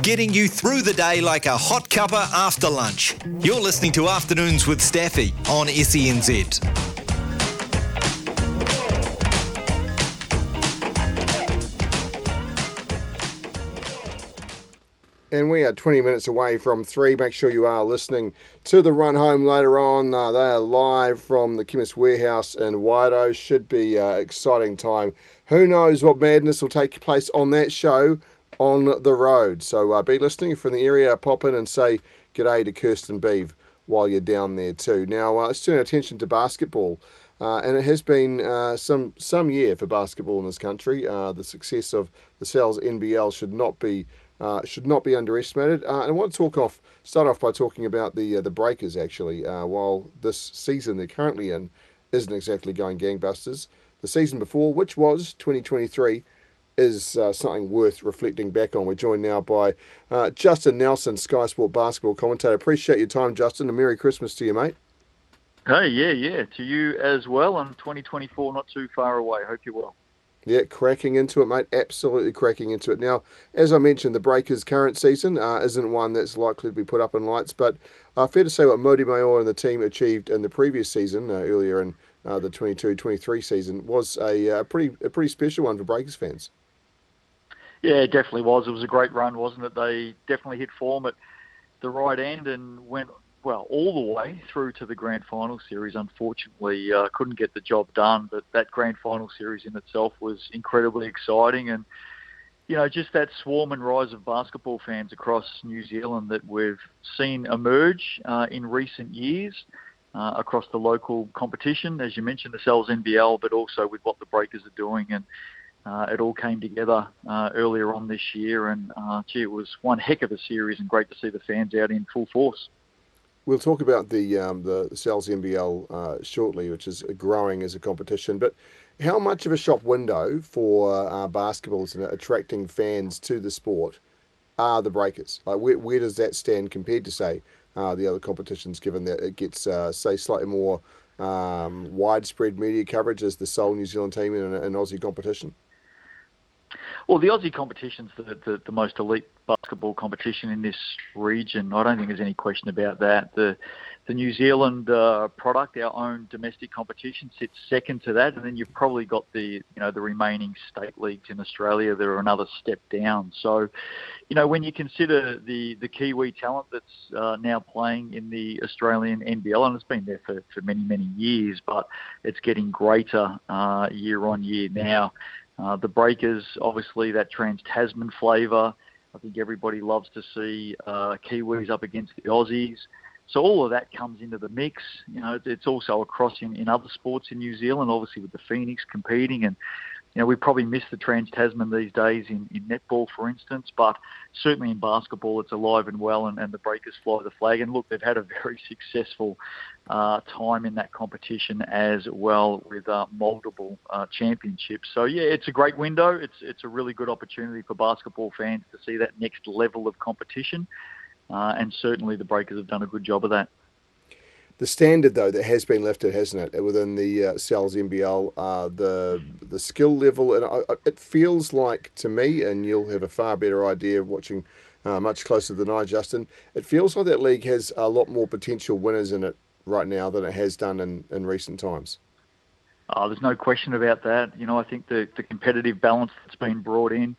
Getting you through the day like a hot cuppa after lunch. You're listening to Afternoons with Staffy on SENZ. And we are 20 minutes away from three. Make sure you are listening to the run home later on. Uh, they are live from the Chemist Warehouse in Wido. Should be uh, exciting time. Who knows what madness will take place on that show on the road. So uh, be listening from the area. Pop in and say g'day to Kirsten Beeve while you're down there too. Now uh, let's turn our attention to basketball. Uh, and it has been uh, some some year for basketball in this country. Uh, the success of the Sal's NBL should not be uh, should not be underestimated. Uh, and I want to talk off, start off by talking about the uh, the Breakers. Actually, while this season they're currently in isn't exactly going gangbusters, the season before, which was 2023, is uh, something worth reflecting back on. We're joined now by uh, Justin Nelson, Sky Sport basketball commentator. Appreciate your time, Justin, and Merry Christmas to you, mate. Hey, yeah, yeah, to you as well. And 2024 not too far away. Hope you're well. Yeah, cracking into it, mate. Absolutely cracking into it. Now, as I mentioned, the Breakers' current season uh, isn't one that's likely to be put up in lights, but uh, fair to say what Mody Maor and the team achieved in the previous season, uh, earlier in uh, the 22-23 season, was a, a, uh, pretty a pretty special one for Breakers fans. Yeah, it definitely was. It was a great run, wasn't it? They definitely hit form at the right end and went well all the way through to the grand final series. Unfortunately, uh, couldn't get the job done, but that grand final series in itself was incredibly exciting and. You know, just that swarm and rise of basketball fans across New Zealand that we've seen emerge uh, in recent years uh, across the local competition, as you mentioned, the Sal's NBL, but also with what the Breakers are doing. And uh, it all came together uh, earlier on this year, and uh, gee, it was one heck of a series, and great to see the fans out in full force. We'll talk about the um, the Sal's NBL uh, shortly, which is growing as a competition. But how much of a shop window for uh, basketballs and attracting fans to the sport are the Breakers? Like, where, where does that stand compared to say uh, the other competitions? Given that it gets say slightly more um, widespread media coverage as the sole New Zealand team in an Aussie competition. Well, the Aussie competition's the, the, the most elite basketball competition in this region. I don't think there's any question about that. The the New Zealand uh, product, our own domestic competition, sits second to that, and then you've probably got the you know the remaining state leagues in Australia that are another step down. So, you know, when you consider the the Kiwi talent that's uh, now playing in the Australian NBL, and it's been there for, for many many years, but it's getting greater uh, year on year now. Uh, the Breakers, obviously, that Trans Tasman flavour. I think everybody loves to see uh, Kiwis up against the Aussies. So all of that comes into the mix. You know, it's also across in, in other sports in New Zealand, obviously with the Phoenix competing, and you know, we probably miss the Trans Tasman these days in, in netball, for instance, but certainly in basketball, it's alive and well, and, and the Breakers fly the flag. And look, they've had a very successful uh, time in that competition as well with uh, multiple uh, championships. So yeah, it's a great window. It's it's a really good opportunity for basketball fans to see that next level of competition, uh, and certainly the Breakers have done a good job of that the standard though that has been lifted, hasn't it, within the uh, NBL, uh, the the skill level, and I, it feels like to me, and you'll have a far better idea watching uh, much closer than I, Justin. It feels like that league has a lot more potential winners in it right now than it has done in, in recent times. Oh, there's no question about that. You know, I think the the competitive balance that's been brought in.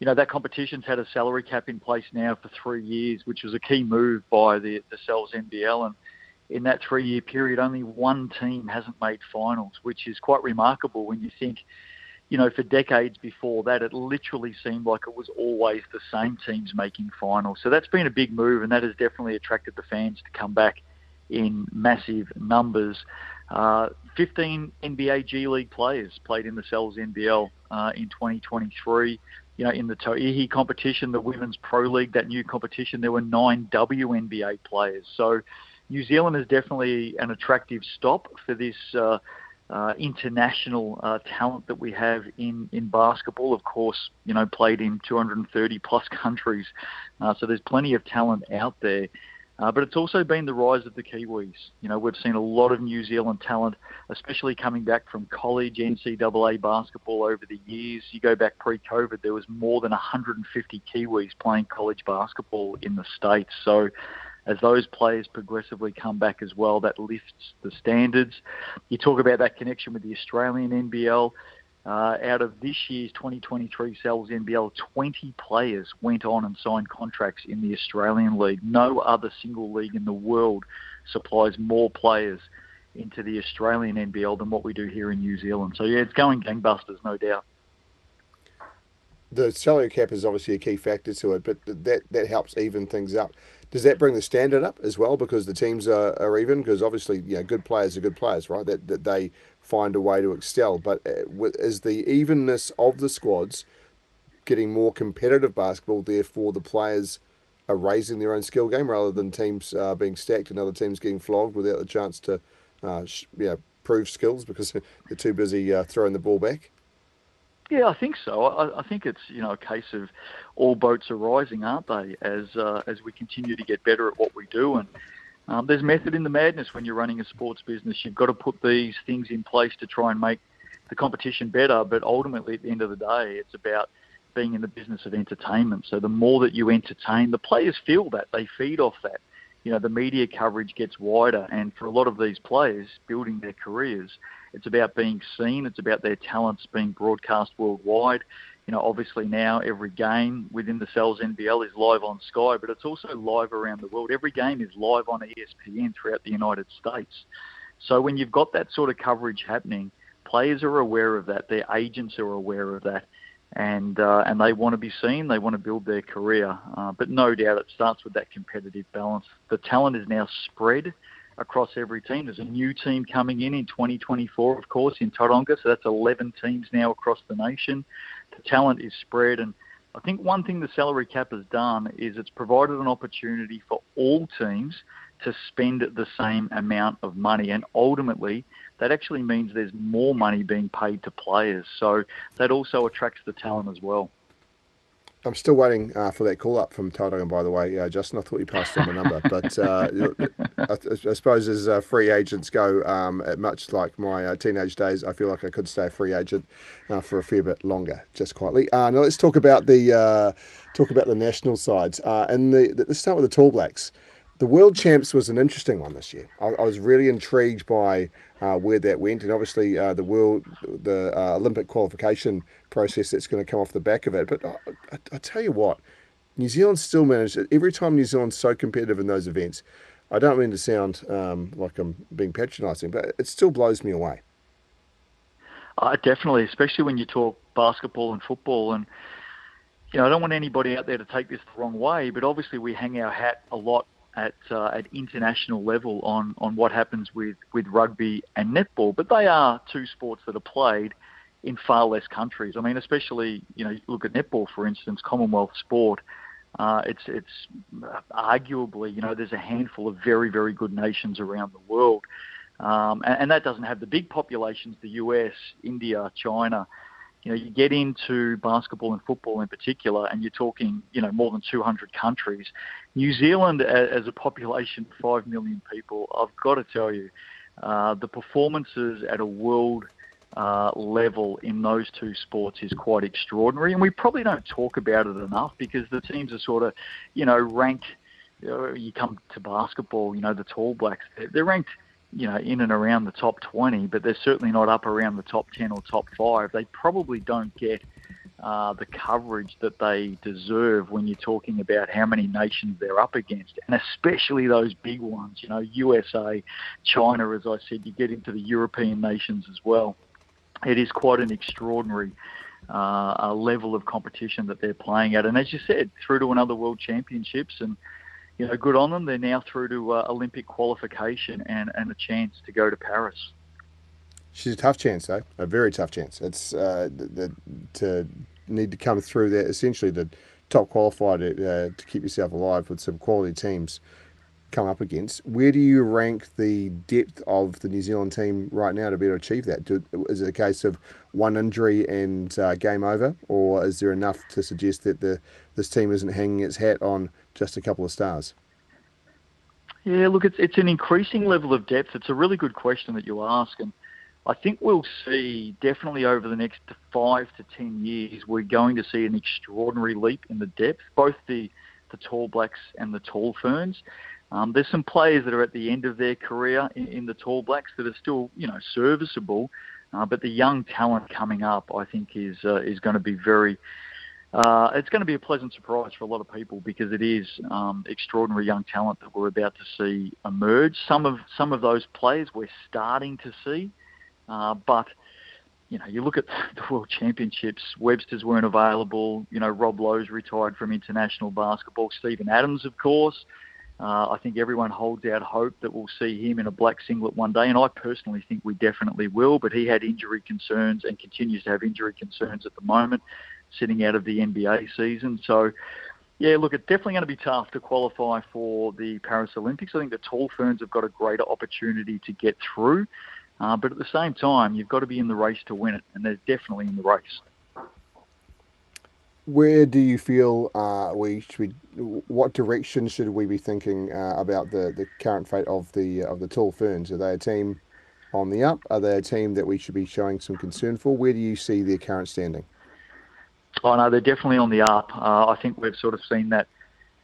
You know, that competition's had a salary cap in place now for three years, which was a key move by the the Sal's NBL and in that three year period, only one team hasn't made finals, which is quite remarkable when you think, you know, for decades before that, it literally seemed like it was always the same teams making finals. So that's been a big move, and that has definitely attracted the fans to come back in massive numbers. Uh, 15 NBA G League players played in the Sal's NBL uh, in 2023. you know, in the Tauihi competition, the Women's Pro League, that new competition, there were nine WNBA players. So New Zealand is definitely an attractive stop for this uh, uh, international uh, talent that we have in, in basketball. Of course, you know, played in 230 plus countries. Uh, so there's plenty of talent out there. Uh, but it's also been the rise of the Kiwis. You know, we've seen a lot of New Zealand talent, especially coming back from college NCAA basketball over the years. You go back pre-COVID, there was more than 150 Kiwis playing college basketball in the States. So as those players progressively come back as well, that lifts the standards. You talk about that connection with the Australian NBL. Uh, out of this year's 2023 Sal's NBL, 20 players went on and signed contracts in the Australian League. No other single league in the world supplies more players into the Australian NBL than what we do here in New Zealand. So, yeah, it's going gangbusters, no doubt. The salary cap is obviously a key factor to it, but that, that helps even things up. Does that bring the standard up as well because the teams are, are even? Because obviously, you know, good players are good players, right? That, that they find a way to excel. But uh, is the evenness of the squads getting more competitive basketball? Therefore, the players are raising their own skill game rather than teams uh, being stacked and other teams getting flogged without the chance to, uh, you know, prove skills because they're too busy uh, throwing the ball back. Yeah, I think so. I, I, think it's you know a case of all boats are rising, aren't they? As uh, as we continue to get better at what we do, and um, there's method in the madness when you're running a sports business. You've got to put these things in place to try and make the competition better. But ultimately, at the end of the day, it's about being in the business of entertainment. So the more that you entertain, the players feel that they feed off that. You know, the media coverage gets wider, and for a lot of these players building their careers, it's about being seen. It's about their talents being broadcast worldwide you know, obviously now every game within the Sal's NBL is live on Sky, but it's also live around the world. Every game is live on ESPN throughout the United States. So when you've got that sort of coverage happening, players are aware of that. Their agents are aware of that, and uh, and they want to be seen. They want to build their career. Uh, but no doubt, it starts with that competitive balance. The talent is now spread across every team. There's a new team coming in in 2024, of course, in Tauranga. So that's 11 teams now across the nation the talent is spread. And I think one thing the salary cap has done is it's provided an opportunity for all teams to spend the same amount of money. And ultimately, that actually means there's more money being paid to players. So that also attracts the talent as well. I'm still waiting uh, for that call up from Tauranga, by the way. Uh, Justin, I thought you passed on the number. But uh, I, I, suppose as uh, free agents go, um, much like my uh, teenage days, I feel like I could stay a free agent uh, for a fair bit longer, just quietly. now let's talk about the talk about the national sides. and the, the, let's start with the Tall Blacks. The World Champs was an interesting one this year. I, I was really intrigued by uh, where that went, and obviously uh, the world, the uh, Olympic qualification process that's going to come off the back of it. But I, I, I, tell you what, New Zealand still managed it every time New Zealand's so competitive in those events. I don't mean to sound um, like I'm being patronising, but it still blows me away. Uh, definitely, especially when you talk basketball and football, and you know, I don't want anybody out there to take this the wrong way, but obviously we hang our hat a lot at uh, at international level on on what happens with with rugby and netball. But they are two sports that are played in far less countries. I mean, especially you know, look at netball for instance, Commonwealth sport. Uh, it's it's arguably you know there's a handful of very very good nations around the world, um, and, and that doesn't have the big populations, the US, India, China you know, you get into basketball and football in particular, and you're talking, you know, more than 200 countries. New Zealand, as a population of 5 million people, I've got to tell you, uh, the performances at a world uh, level in those two sports is quite extraordinary, and we probably don't talk about it enough because the teams are sort of, you know, ranked. You, know, you come to basketball, you know, the Tall Blacks, they're ranked you know, in and around the top 20, but they're certainly not up around the top 10 or top five. They probably don't get uh, the coverage that they deserve when you're talking about how many nations they're up against, and especially those big ones. You know, USA, China, as I said, you get into the European nations as well. It is quite an extraordinary uh, level of competition that they're playing at, and as you said, through to another World Championships and you know, good on them. They're now through to uh, Olympic qualification and, and a chance to go to Paris. She's a tough chance, though. A very tough chance. It's uh, the, to need to come through there. essentially the top qualified uh, to keep yourself alive with some quality teams come up against. Where do you rank the depth of the New Zealand team right now to be able to achieve that? Do, is it a case of one injury and uh, game over, or is there enough to suggest that the this team isn't hanging its hat on just a couple of stars? Yeah, look, it's it's an increasing level of depth. It's a really good question that you ask, and I think we'll see definitely over the next five to ten years, we're going to see an extraordinary leap in the depth, both the the tall blacks and the tall ferns. Um, there's some players that are at the end of their career in, in the tall blacks that are still, you know, serviceable, uh, but the young talent coming up, I think, is uh, is going to be very. Uh, it's going to be a pleasant surprise for a lot of people because it is um, extraordinary young talent that we're about to see emerge. Some of some of those players we're starting to see, uh, but you know, you look at the World Championships, Webster's weren't available. You know, Rob Loe's retired from international basketball. Steven Adams, of course. Uh, I think everyone holds out hope that we'll see him in a black singlet one day, and I personally think we definitely will. But he had injury concerns and continues to have injury concerns at the moment, sitting out of the NBA season. So, yeah, look, it's definitely going to be tough to qualify for the Paris Olympics. I think the tall ferns have got a greater opportunity to get through, uh, but at the same time, you've got to be in the race to win it, and they're definitely in the race where do you feel uh, we should what direction should we be thinking uh, about the, the current fate of the of the tall ferns? Are they a team on the up? Are they a team that we should be showing some concern for? Where do you see their current standing? Oh no, they're definitely on the up. Uh, I think we've sort of seen that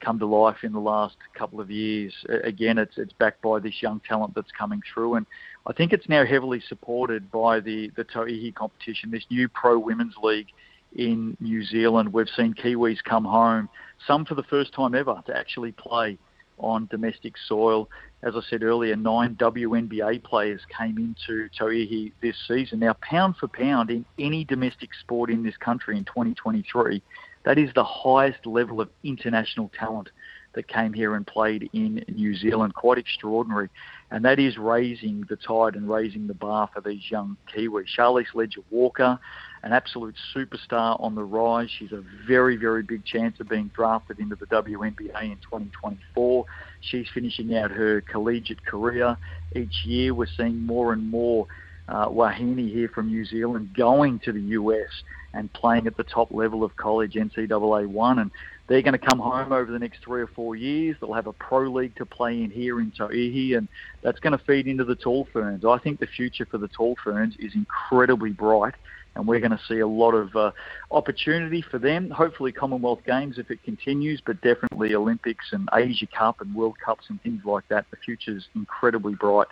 come to life in the last couple of years. Again, it's it's backed by this young talent that's coming through, and I think it's now heavily supported by the the Tauihi competition, this new pro women's league in New Zealand. We've seen Kiwis come home, some for the first time ever, to actually play on domestic soil. As I said earlier, nine WNBA players came into Tauihi this season. Now, pound for pound, in any domestic sport in this country in 2023, that is the highest level of international talent that came here and played in New Zealand. Quite extraordinary. And that is raising the tide and raising the bar for these young Kiwis. Charlisse Leger-Walker, an absolute superstar on the rise. She's a very, very big chance of being drafted into the WNBA in 2024. She's finishing out her collegiate career. Each year we're seeing more and more uh, here from New Zealand going to the US and playing at the top level of college NCAA 1. And they're going to come home over the next three or four years. They'll have a pro league to play in here in Tauihi, and that's going to feed into the tall ferns. I think the future for the tall ferns is incredibly bright, and we're going to see a lot of uh, opportunity for them. Hopefully, Commonwealth Games if it continues, but definitely Olympics and Asia Cup and World Cups and things like that. The future is incredibly bright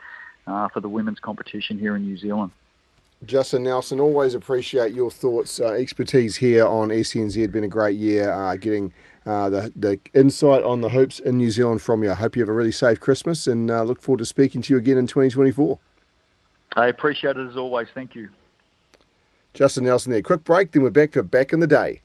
uh, for the women's competition here in New Zealand. Justin Nelson, always appreciate your thoughts, uh, expertise here on SENZ. Been a great year uh, getting uh, the, the insight on the hoops in New Zealand from you. I hope you have a really safe Christmas and uh, look forward to speaking to you again in 2024. I appreciate it as always. Thank you. Justin Nelson there. Quick break, then we're back to Back in the Day.